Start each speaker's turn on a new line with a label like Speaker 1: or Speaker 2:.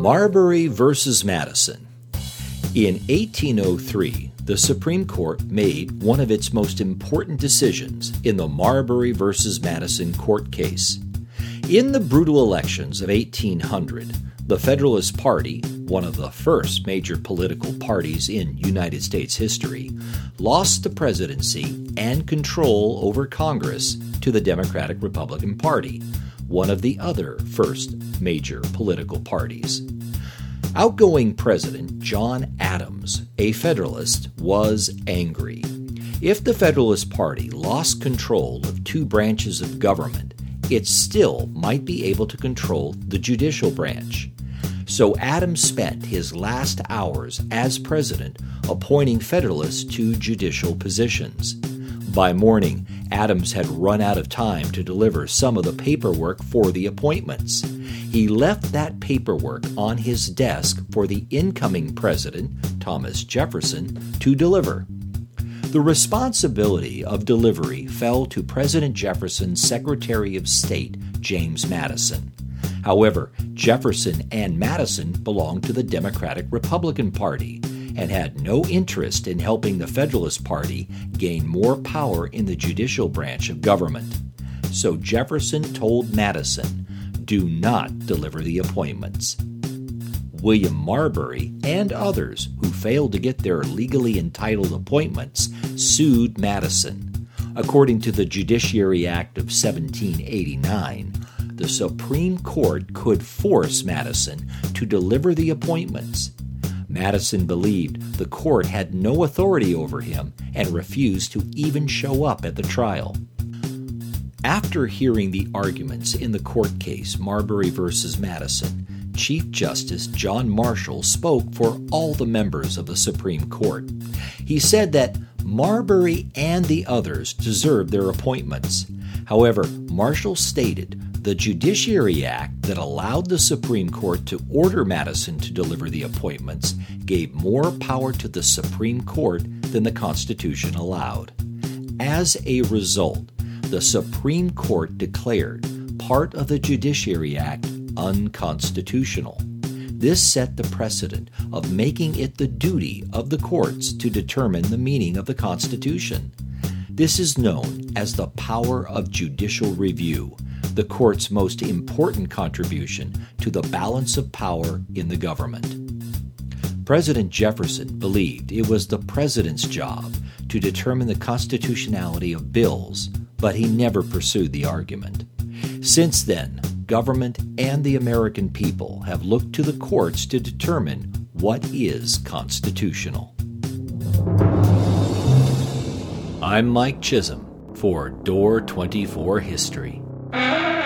Speaker 1: Marbury versus Madison. In 1803, the Supreme Court made one of its most important decisions in the Marbury versus Madison court case. In the brutal elections of 1800, the Federalist Party, one of the first major political parties in United States history, lost the presidency and control over Congress to the Democratic Republican Party, one of the other first major political parties. Outgoing President John Adams, a Federalist, was angry. If the Federalist Party lost control of two branches of government, it still might be able to control the judicial branch. So Adams spent his last hours as president appointing Federalists to judicial positions. By morning, Adams had run out of time to deliver some of the paperwork for the appointments. He left that paperwork on his desk for the incoming president, Thomas Jefferson, to deliver. The responsibility of delivery fell to President Jefferson's Secretary of State, James Madison. However, Jefferson and Madison belonged to the Democratic Republican Party and had no interest in helping the Federalist Party gain more power in the judicial branch of government. So Jefferson told Madison, do not deliver the appointments. William Marbury and others who failed to get their legally entitled appointments sued Madison. According to the Judiciary Act of 1789, the Supreme Court could force Madison to deliver the appointments. Madison believed the court had no authority over him and refused to even show up at the trial. After hearing the arguments in the court case Marbury v. Madison, Chief Justice John Marshall spoke for all the members of the Supreme Court. He said that Marbury and the others deserved their appointments. However, Marshall stated the Judiciary Act that allowed the Supreme Court to order Madison to deliver the appointments gave more power to the Supreme Court than the Constitution allowed. As a result, the Supreme Court declared part of the Judiciary Act unconstitutional. This set the precedent of making it the duty of the courts to determine the meaning of the Constitution. This is known as the power of judicial review the court's most important contribution to the balance of power in the government. President Jefferson believed it was the president's job to determine the constitutionality of bills, but he never pursued the argument. Since then, government and the American people have looked to the courts to determine what is constitutional. I'm Mike Chisholm for Door 24 History. Bye.